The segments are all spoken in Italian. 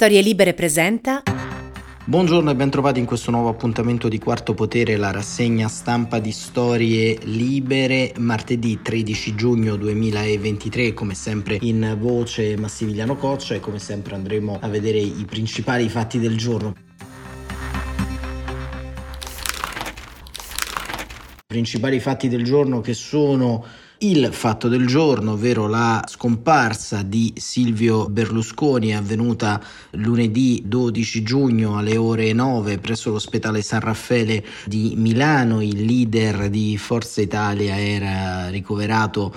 Storie Libere presenta. Buongiorno e ben trovati in questo nuovo appuntamento di Quarto Potere, la rassegna stampa di Storie Libere, martedì 13 giugno 2023, come sempre in voce Massimiliano Coccia e come sempre andremo a vedere i principali fatti del giorno. Principali fatti del giorno che sono il fatto del giorno, ovvero la scomparsa di Silvio Berlusconi, avvenuta lunedì 12 giugno alle ore 9 presso l'ospedale San Raffaele di Milano. Il leader di Forza Italia era ricoverato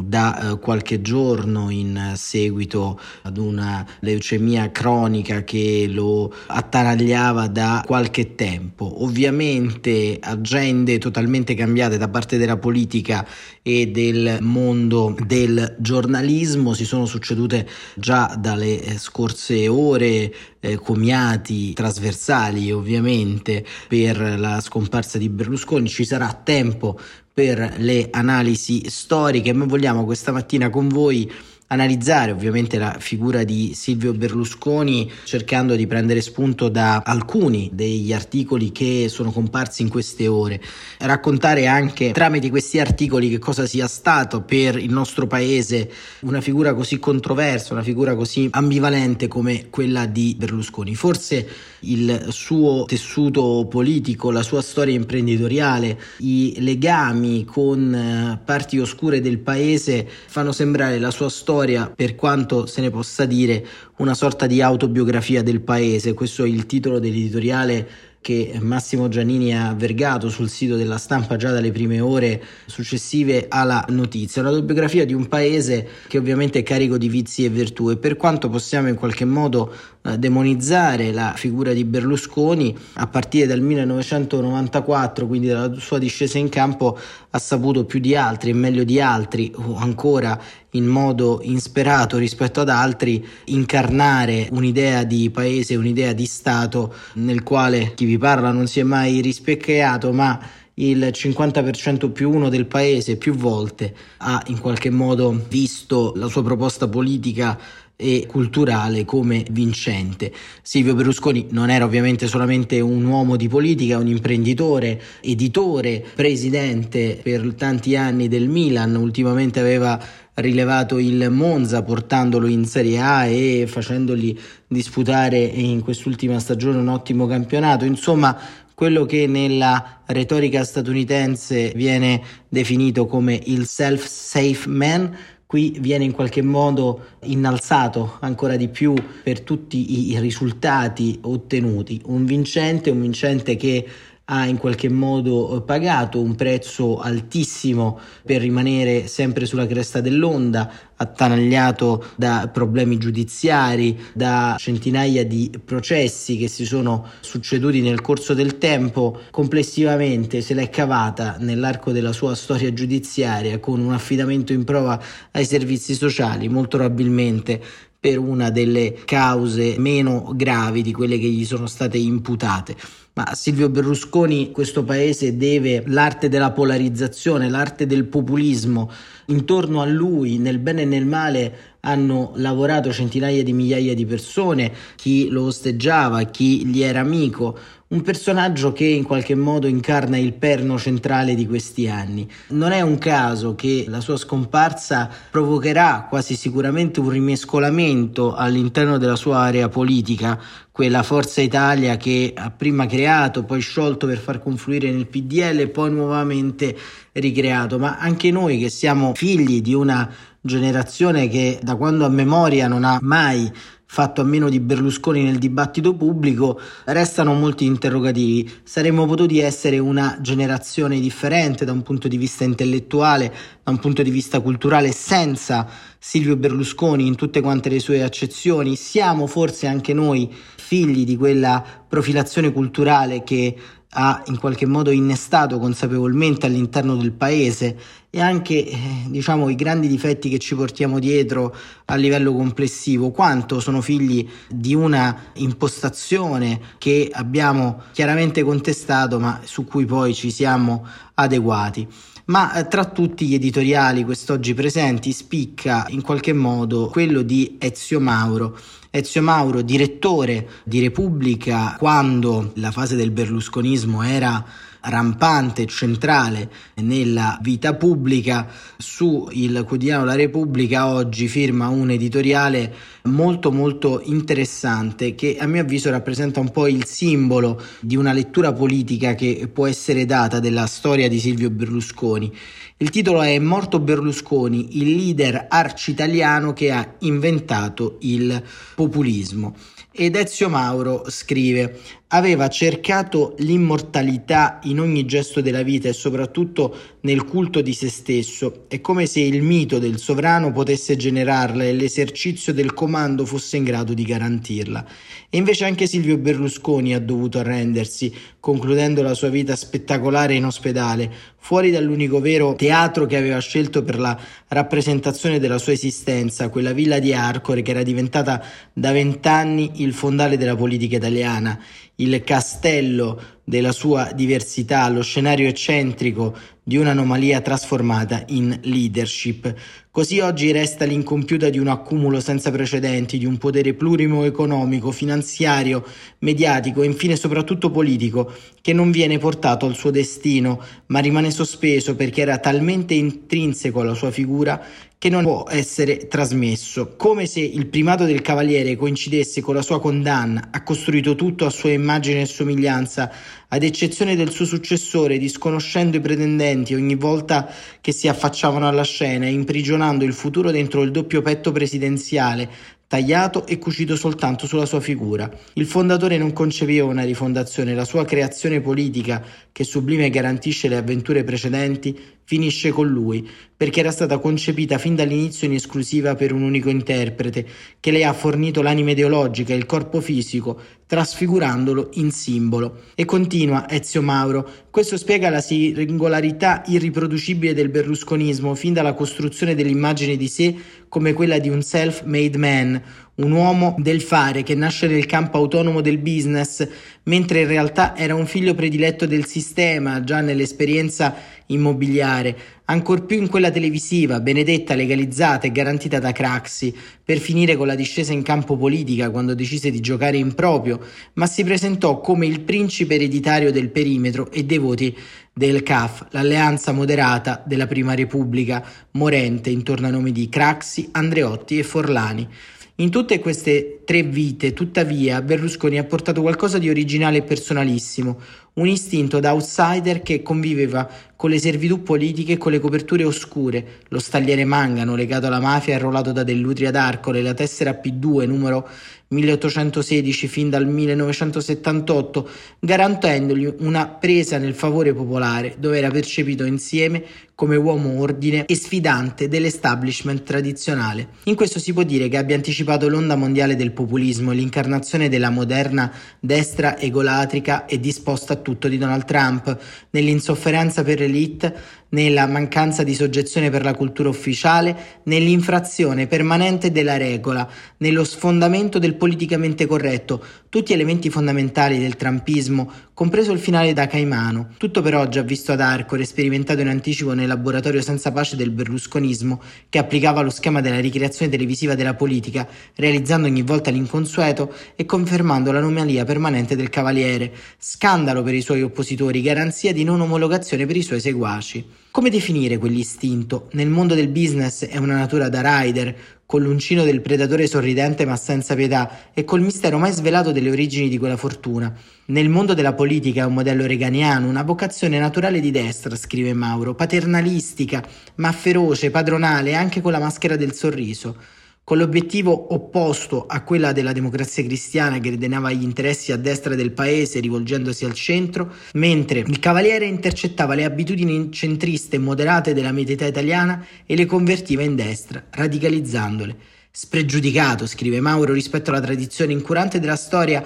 da eh, qualche giorno in seguito ad una leucemia cronica che lo attanagliava da qualche tempo. Ovviamente agende totalmente cambiate da parte della politica e del mondo del giornalismo si sono succedute già dalle scorse ore eh, comiati trasversali ovviamente per la scomparsa di Berlusconi ci sarà tempo per le analisi storiche, ma vogliamo questa mattina con voi analizzare ovviamente la figura di Silvio Berlusconi cercando di prendere spunto da alcuni degli articoli che sono comparsi in queste ore, raccontare anche tramite questi articoli che cosa sia stato per il nostro paese una figura così controversa, una figura così ambivalente come quella di Berlusconi. Forse il suo tessuto politico, la sua storia imprenditoriale, i legami con eh, parti oscure del paese fanno sembrare la sua storia, per quanto se ne possa dire, una sorta di autobiografia del paese. Questo è il titolo dell'editoriale che Massimo Giannini ha vergato sul sito della stampa già dalle prime ore successive alla notizia, un'autobiografia di un paese che ovviamente è carico di vizi e virtù e per quanto possiamo in qualche modo demonizzare la figura di Berlusconi a partire dal 1994, quindi dalla sua discesa in campo, ha saputo più di altri e meglio di altri o ancora in modo insperato rispetto ad altri incarnare un'idea di paese, un'idea di Stato nel quale chi vi parla non si è mai rispecchiato, ma il 50% più uno del paese più volte ha in qualche modo visto la sua proposta politica e culturale come vincente. Silvio Berlusconi non era ovviamente solamente un uomo di politica, un imprenditore, editore, presidente per tanti anni del Milan, ultimamente aveva rilevato il Monza portandolo in Serie A e facendogli disputare in quest'ultima stagione un ottimo campionato. Insomma, quello che nella retorica statunitense viene definito come il self-safe man, qui viene in qualche modo innalzato ancora di più per tutti i risultati ottenuti. Un vincente, un vincente che ha in qualche modo eh, pagato un prezzo altissimo per rimanere sempre sulla cresta dell'onda, attanagliato da problemi giudiziari, da centinaia di processi che si sono succeduti nel corso del tempo, complessivamente se l'è cavata nell'arco della sua storia giudiziaria con un affidamento in prova ai servizi sociali, molto probabilmente per una delle cause meno gravi di quelle che gli sono state imputate. Ma Silvio Berlusconi questo paese deve l'arte della polarizzazione, l'arte del populismo. Intorno a lui, nel bene e nel male, hanno lavorato centinaia di migliaia di persone, chi lo osteggiava, chi gli era amico, un personaggio che in qualche modo incarna il perno centrale di questi anni. Non è un caso che la sua scomparsa provocherà quasi sicuramente un rimescolamento all'interno della sua area politica, quella Forza Italia che ha prima creato, poi sciolto per far confluire nel PDL e poi nuovamente ricreato, ma anche noi che siamo figli di una generazione che da quando ha memoria non ha mai fatto a meno di Berlusconi nel dibattito pubblico, restano molti interrogativi. Saremmo potuti essere una generazione differente da un punto di vista intellettuale, da un punto di vista culturale, senza Silvio Berlusconi in tutte quante le sue accezioni. Siamo forse anche noi figli di quella profilazione culturale che ha in qualche modo innestato consapevolmente all'interno del paese e anche eh, diciamo i grandi difetti che ci portiamo dietro a livello complessivo. Quanto sono figli di una impostazione che abbiamo chiaramente contestato ma su cui poi ci siamo adeguati. Ma eh, tra tutti gli editoriali quest'oggi presenti spicca in qualche modo quello di Ezio Mauro. Ezio Mauro, direttore di Repubblica, quando la fase del berlusconismo era rampante, centrale nella vita pubblica, su il quotidiano La Repubblica oggi firma un editoriale molto molto interessante che a mio avviso rappresenta un po' il simbolo di una lettura politica che può essere data della storia di Silvio Berlusconi. Il titolo è Morto Berlusconi, il leader arci-italiano che ha inventato il populismo. Ed Ezio Mauro scrive aveva cercato l'immortalità in ogni gesto della vita e soprattutto nel culto di se stesso. È come se il mito del sovrano potesse generarla e l'esercizio del comando fosse in grado di garantirla. E invece anche Silvio Berlusconi ha dovuto arrendersi, concludendo la sua vita spettacolare in ospedale, fuori dall'unico vero teatro che aveva scelto per la rappresentazione della sua esistenza, quella villa di Arcore che era diventata da vent'anni il fondale della politica italiana il castello della sua diversità, lo scenario eccentrico di un'anomalia trasformata in leadership. Così oggi resta l'incompiuta di un accumulo senza precedenti, di un potere plurimo economico, finanziario, mediatico e infine soprattutto politico, che non viene portato al suo destino, ma rimane sospeso perché era talmente intrinseco alla sua figura che non può essere trasmesso. Come se il primato del cavaliere coincidesse con la sua condanna, ha costruito tutto a sua immagine e somiglianza, ad eccezione del suo successore, disconoscendo i pretendenti ogni volta che si affacciavano alla scena, imprigionando il futuro dentro il doppio petto presidenziale, tagliato e cucito soltanto sulla sua figura. Il fondatore non concepiva una rifondazione, la sua creazione politica, che sublime garantisce le avventure precedenti, finisce con lui, perché era stata concepita fin dall'inizio in esclusiva per un unico interprete, che le ha fornito l'anima ideologica e il corpo fisico, trasfigurandolo in simbolo. E continua Ezio Mauro, questo spiega la singolarità irriproducibile del berlusconismo fin dalla costruzione dell'immagine di sé come quella di un self-made man, un uomo del fare che nasce nel campo autonomo del business, mentre in realtà era un figlio prediletto del sistema, già nell'esperienza immobiliare, ancor più in quella televisiva, benedetta, legalizzata e garantita da Craxi, per finire con la discesa in campo politica quando decise di giocare in proprio, ma si presentò come il principe ereditario del perimetro e dei voti del CAF, l'alleanza moderata della Prima Repubblica, morente intorno ai nomi di Craxi, Andreotti e Forlani. In tutte queste tre vite, tuttavia, Berlusconi ha portato qualcosa di originale e personalissimo, un istinto da outsider che conviveva con le servitù politiche e con le coperture oscure, lo stagliere Mangano legato alla mafia arruolato da Dell'Utri ad Arcole, la tessera P2 numero 1816 fin dal 1978, garantendogli una presa nel favore popolare, dove era percepito insieme come uomo ordine e sfidante dell'establishment tradizionale. In questo si può dire che abbia anticipato l'onda mondiale del populismo, l'incarnazione della moderna destra egolatrica e disposta a tutto di Donald Trump, nell'insofferenza per l'elite, nella mancanza di soggezione per la cultura ufficiale, nell'infrazione permanente della regola, nello sfondamento del politicamente corretto, tutti elementi fondamentali del trampismo, compreso il finale da Caimano. Tutto però già visto ad Arcore, sperimentato in anticipo nel laboratorio senza pace del berlusconismo, che applicava lo schema della ricreazione televisiva della politica, realizzando ogni volta l'inconsueto e confermando l'anomalia permanente del cavaliere, scandalo per i suoi oppositori, garanzia di non omologazione per i suoi seguaci. Come definire quell'istinto? Nel mondo del business è una natura da rider, con l'uncino del predatore sorridente ma senza pietà e col mistero mai svelato delle origini di quella fortuna. Nel mondo della politica è un modello reganiano, una vocazione naturale di destra, scrive Mauro, paternalistica, ma feroce, padronale, anche con la maschera del sorriso con l'obiettivo opposto a quella della democrazia cristiana che riteneva gli interessi a destra del paese rivolgendosi al centro, mentre il cavaliere intercettava le abitudini centriste e moderate della medietà italiana e le convertiva in destra, radicalizzandole. Spregiudicato, scrive Mauro, rispetto alla tradizione incurante della storia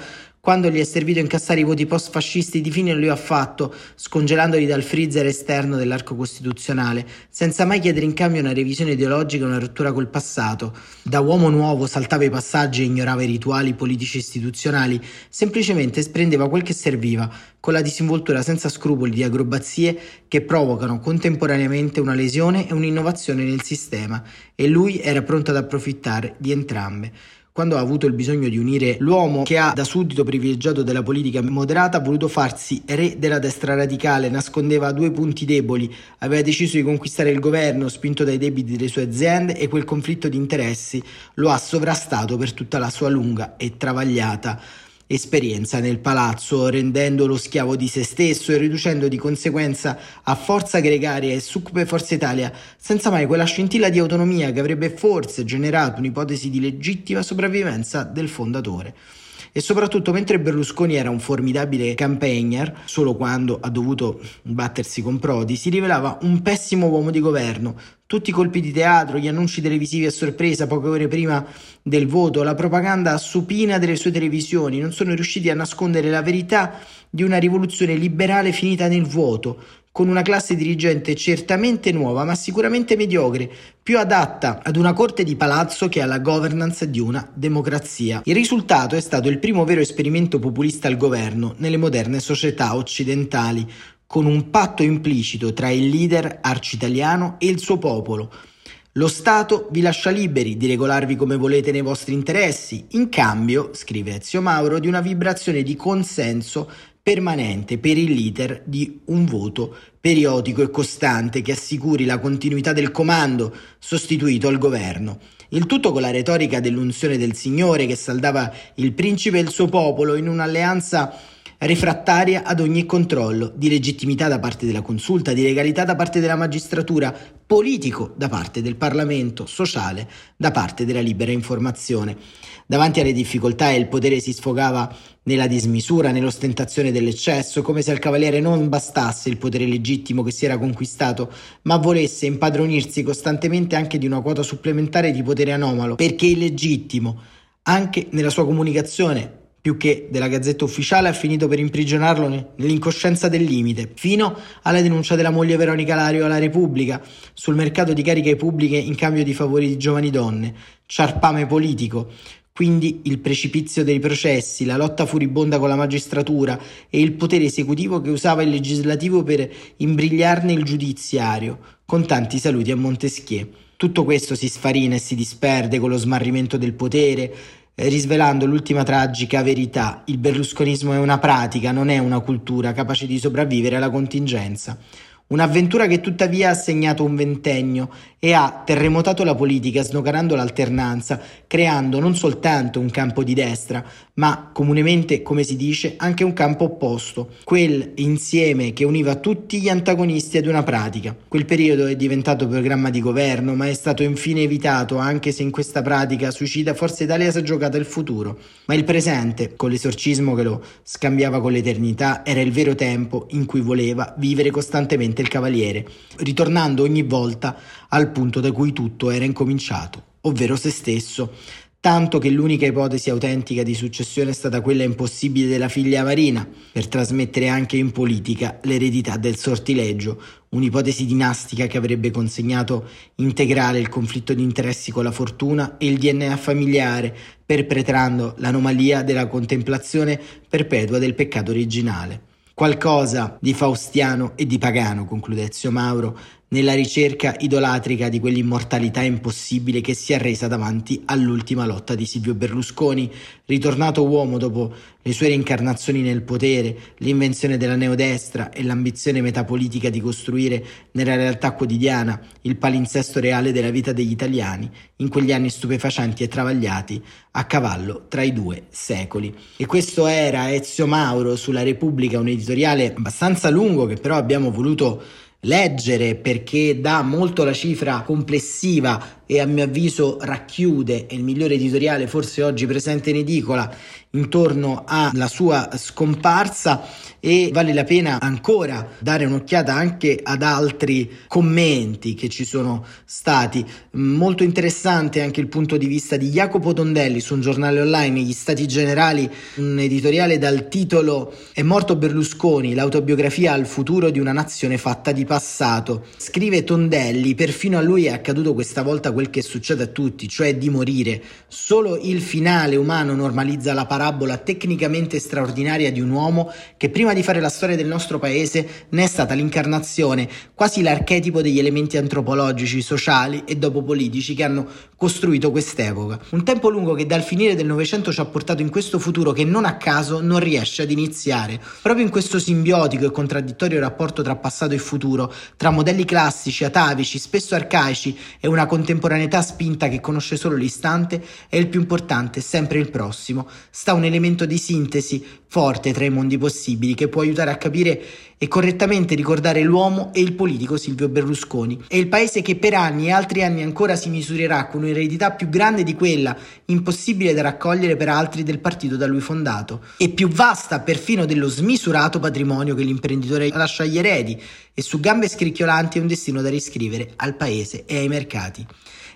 quando gli è servito incassare i voti post-fascisti di fine lo ha fatto, scongelandoli dal freezer esterno dell'arco costituzionale, senza mai chiedere in cambio una revisione ideologica e una rottura col passato. Da uomo nuovo saltava i passaggi e ignorava i rituali politici istituzionali, semplicemente sprendeva quel che serviva, con la disinvoltura senza scrupoli di acrobazie che provocano contemporaneamente una lesione e un'innovazione nel sistema, e lui era pronto ad approfittare di entrambe. Quando ha avuto il bisogno di unire l'uomo che ha da suddito privilegiato della politica moderata, ha voluto farsi re della destra radicale, nascondeva due punti deboli, aveva deciso di conquistare il governo spinto dai debiti delle sue aziende e quel conflitto di interessi lo ha sovrastato per tutta la sua lunga e travagliata esperienza nel palazzo, rendendolo schiavo di se stesso e riducendo di conseguenza a forza gregaria e succube Forza Italia, senza mai quella scintilla di autonomia che avrebbe forse generato un'ipotesi di legittima sopravvivenza del fondatore e soprattutto mentre Berlusconi era un formidabile campaigner, solo quando ha dovuto battersi con Prodi, si rivelava un pessimo uomo di governo. Tutti i colpi di teatro, gli annunci televisivi a sorpresa poche ore prima del voto, la propaganda supina delle sue televisioni non sono riusciti a nascondere la verità di una rivoluzione liberale finita nel vuoto, con una classe dirigente certamente nuova, ma sicuramente mediocre, più adatta ad una corte di palazzo che alla governance di una democrazia. Il risultato è stato il primo vero esperimento populista al governo nelle moderne società occidentali, con un patto implicito tra il leader arcitaliano e il suo popolo. Lo Stato vi lascia liberi di regolarvi come volete nei vostri interessi, in cambio, scrive Ezio Mauro, di una vibrazione di consenso permanente per il leader di un voto periodico e costante che assicuri la continuità del comando sostituito al governo. Il tutto con la retorica dell'unzione del Signore che saldava il principe e il suo popolo in un'alleanza refrattaria ad ogni controllo di legittimità da parte della consulta, di legalità da parte della magistratura, politico da parte del Parlamento, sociale da parte della libera informazione. Davanti alle difficoltà il potere si sfogava nella dismisura, nell'ostentazione dell'eccesso, come se al cavaliere non bastasse il potere legittimo che si era conquistato, ma volesse impadronirsi costantemente anche di una quota supplementare di potere anomalo, perché illegittimo, anche nella sua comunicazione, più che della gazzetta ufficiale, ha finito per imprigionarlo nell'incoscienza del limite, fino alla denuncia della moglie Veronica Lario alla Repubblica sul mercato di cariche pubbliche in cambio di favori di giovani donne, ciarpame politico, quindi il precipizio dei processi, la lotta furibonda con la magistratura e il potere esecutivo che usava il legislativo per imbrigliarne il giudiziario, con tanti saluti a Montesquieu. Tutto questo si sfarina e si disperde con lo smarrimento del potere, risvelando l'ultima tragica verità. Il berlusconismo è una pratica, non è una cultura capace di sopravvivere alla contingenza. Un'avventura che tuttavia ha segnato un ventennio e ha terremotato la politica snoccherando l'alternanza, creando non soltanto un campo di destra, ma comunemente, come si dice, anche un campo opposto, quel insieme che univa tutti gli antagonisti ad una pratica. Quel periodo è diventato programma di governo, ma è stato infine evitato, anche se in questa pratica suicida Forza Italia si è giocata il futuro. Ma il presente, con l'esorcismo che lo scambiava con l'eternità, era il vero tempo in cui voleva vivere costantemente il cavaliere, ritornando ogni volta al punto da cui tutto era incominciato, ovvero se stesso, tanto che l'unica ipotesi autentica di successione è stata quella impossibile della figlia Marina, per trasmettere anche in politica l'eredità del sortileggio, un'ipotesi dinastica che avrebbe consegnato integrale il conflitto di interessi con la fortuna e il DNA familiare, perpetrando l'anomalia della contemplazione perpetua del peccato originale. Qualcosa di faustiano e di pagano, conclude Ezio Mauro, nella ricerca idolatrica di quell'immortalità impossibile che si è resa davanti all'ultima lotta di Silvio Berlusconi, ritornato uomo dopo le sue reincarnazioni nel potere, l'invenzione della neodestra e l'ambizione metapolitica di costruire nella realtà quotidiana il palinsesto reale della vita degli italiani, in quegli anni stupefacenti e travagliati, a cavallo tra i due secoli. E questo era Ezio Mauro sulla Repubblica, un editoriale abbastanza lungo che però abbiamo voluto leggere perché dà molto la cifra complessiva e a mio avviso racchiude, il migliore editoriale forse oggi presente in edicola, intorno alla sua scomparsa e vale la pena ancora dare un'occhiata anche ad altri commenti che ci sono stati. Molto interessante anche il punto di vista di Jacopo Tondelli su un giornale online, Gli Stati Generali, un editoriale dal titolo È morto Berlusconi, l'autobiografia al futuro di una nazione fatta di passato. Scrive Tondelli, perfino a lui è accaduto questa volta quel che succede a tutti, cioè di morire. Solo il finale umano normalizza la parabola tecnicamente straordinaria di un uomo che prima di fare la storia del nostro paese ne è stata l'incarnazione, quasi l'archetipo degli elementi antropologici, sociali e dopo politici che hanno costruito quest'epoca. Un tempo lungo che dal finire del Novecento ci ha portato in questo futuro che non a caso non riesce ad iniziare. Proprio in questo simbiotico e contraddittorio rapporto tra passato e futuro, tra modelli classici, atavici, spesso arcaici e una contemporaneità spinta che conosce solo l'istante, è il più importante, sempre il prossimo. Sta un elemento di sintesi forte tra i mondi possibili che può aiutare a capire e correttamente ricordare l'uomo e il politico Silvio Berlusconi. È il paese che per anni e altri anni ancora si misurerà con un'eredità più grande di quella, impossibile da raccogliere per altri, del partito da lui fondato, e più vasta perfino dello smisurato patrimonio che l'imprenditore lascia agli eredi, e su gambe scricchiolanti è un destino da riscrivere al paese e ai mercati.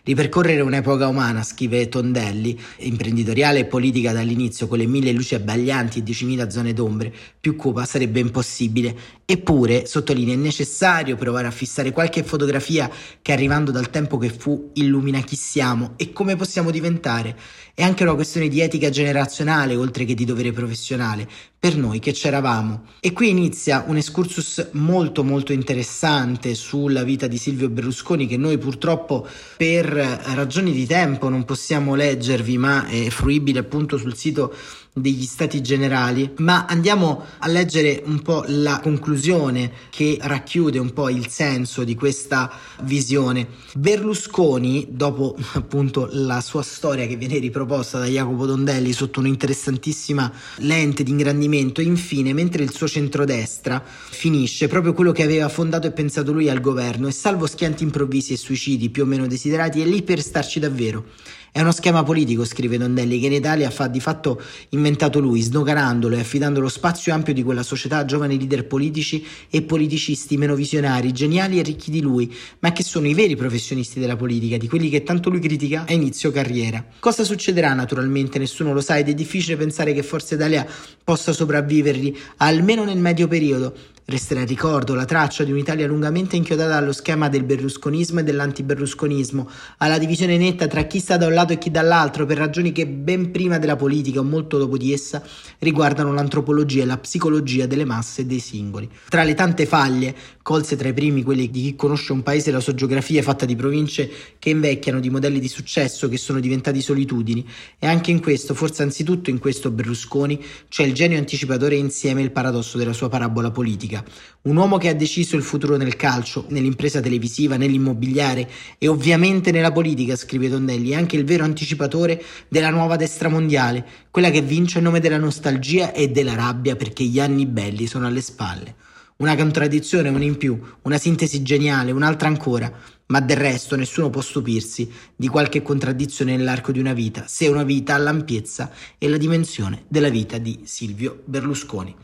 Ripercorrere un'epoca umana, scrive Tondelli, imprenditoriale e politica dall'inizio, con le mille luci abbaglianti e diecimila zone d'ombre, più cupa sarebbe impossibile. Eppure, sottolinea, è necessario provare a fissare qualche fotografia che arrivando dal tempo che fu illumina chi siamo e come possiamo diventare. È anche una questione di etica generazionale, oltre che di dovere professionale, per noi che c'eravamo. E qui inizia un excursus molto molto interessante sulla vita di Silvio Berlusconi che noi purtroppo per ragioni di tempo non possiamo leggervi, ma è fruibile appunto sul sito degli stati generali, ma andiamo a leggere un po' la conclusione che racchiude un po' il senso di questa visione. Berlusconi, dopo appunto la sua storia che viene riproposta da Jacopo Dondelli sotto un'interessantissima lente di ingrandimento, infine, mentre il suo centrodestra finisce proprio quello che aveva fondato e pensato lui al governo e salvo schianti improvvisi e suicidi più o meno desiderati è lì per starci davvero è uno schema politico, scrive Dondelli, che in Italia fa di fatto inventato lui, snoganandolo e affidando lo spazio ampio di quella società a giovani leader politici e politicisti meno visionari, geniali e ricchi di lui, ma che sono i veri professionisti della politica, di quelli che tanto lui critica a inizio carriera. Cosa succederà naturalmente nessuno lo sa ed è difficile pensare che Forza Italia possa sopravvivergli, almeno nel medio periodo, Resterà il ricordo, la traccia di un'Italia lungamente inchiodata allo schema del berlusconismo e dell'antiberlusconismo, alla divisione netta tra chi sta da un lato e chi dall'altro per ragioni che ben prima della politica o molto dopo di essa riguardano l'antropologia e la psicologia delle masse e dei singoli. Tra le tante faglie, colse tra i primi quelli di chi conosce un paese e la sua geografia fatta di province che invecchiano, di modelli di successo che sono diventati solitudini, e anche in questo, forse anzitutto in questo Berlusconi, c'è il genio anticipatore e insieme il paradosso della sua parabola politica un uomo che ha deciso il futuro nel calcio, nell'impresa televisiva, nell'immobiliare e ovviamente nella politica, scrive Tondelli, è anche il vero anticipatore della nuova destra mondiale, quella che vince in nome della nostalgia e della rabbia perché gli anni belli sono alle spalle. Una contraddizione, una in più, una sintesi geniale, un'altra ancora, ma del resto nessuno può stupirsi di qualche contraddizione nell'arco di una vita, se una vita ha l'ampiezza e la dimensione della vita di Silvio Berlusconi.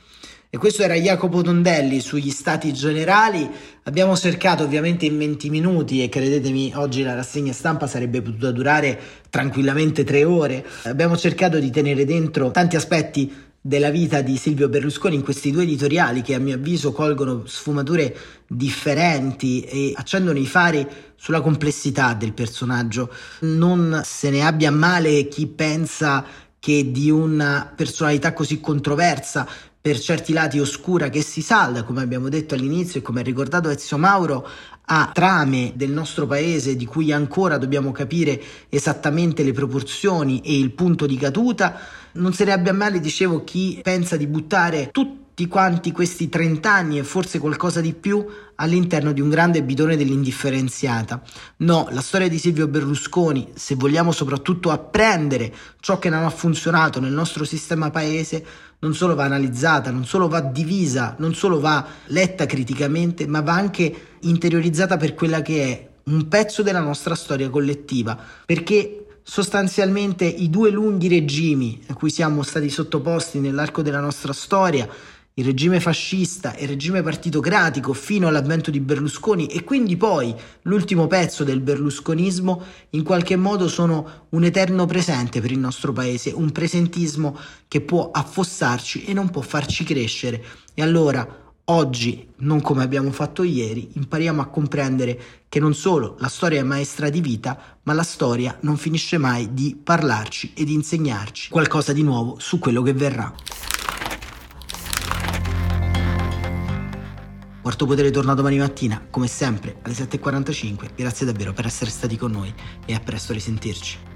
E questo era Jacopo Tondelli sugli stati generali. Abbiamo cercato ovviamente in 20 minuti e credetemi oggi la rassegna stampa sarebbe potuta durare tranquillamente tre ore. Abbiamo cercato di tenere dentro tanti aspetti della vita di Silvio Berlusconi in questi due editoriali che a mio avviso colgono sfumature differenti e accendono i fari sulla complessità del personaggio. Non se ne abbia male chi pensa che di una personalità così controversa per certi lati oscura che si salda, come abbiamo detto all'inizio e come ha ricordato Ezio Mauro, a trame del nostro paese di cui ancora dobbiamo capire esattamente le proporzioni e il punto di caduta, non abbia male, dicevo, chi pensa di buttare tutti quanti questi 30 anni e forse qualcosa di più all'interno di un grande bidone dell'indifferenziata. No, la storia di Silvio Berlusconi, se vogliamo soprattutto apprendere ciò che non ha funzionato nel nostro sistema paese, non solo va analizzata, non solo va divisa, non solo va letta criticamente, ma va anche interiorizzata per quella che è un pezzo della nostra storia collettiva, perché sostanzialmente i due lunghi regimi a cui siamo stati sottoposti nell'arco della nostra storia, il regime fascista e il regime partitocratico fino all'avvento di Berlusconi e quindi poi l'ultimo pezzo del berlusconismo in qualche modo sono un eterno presente per il nostro paese, un presentismo che può affossarci e non può farci crescere. E allora Oggi, non come abbiamo fatto ieri, impariamo a comprendere che non solo la storia è maestra di vita, ma la storia non finisce mai di parlarci e di insegnarci qualcosa di nuovo su quello che verrà. Quarto Potere torna domani mattina, come sempre, alle 7.45. Grazie davvero per essere stati con noi e a presto risentirci.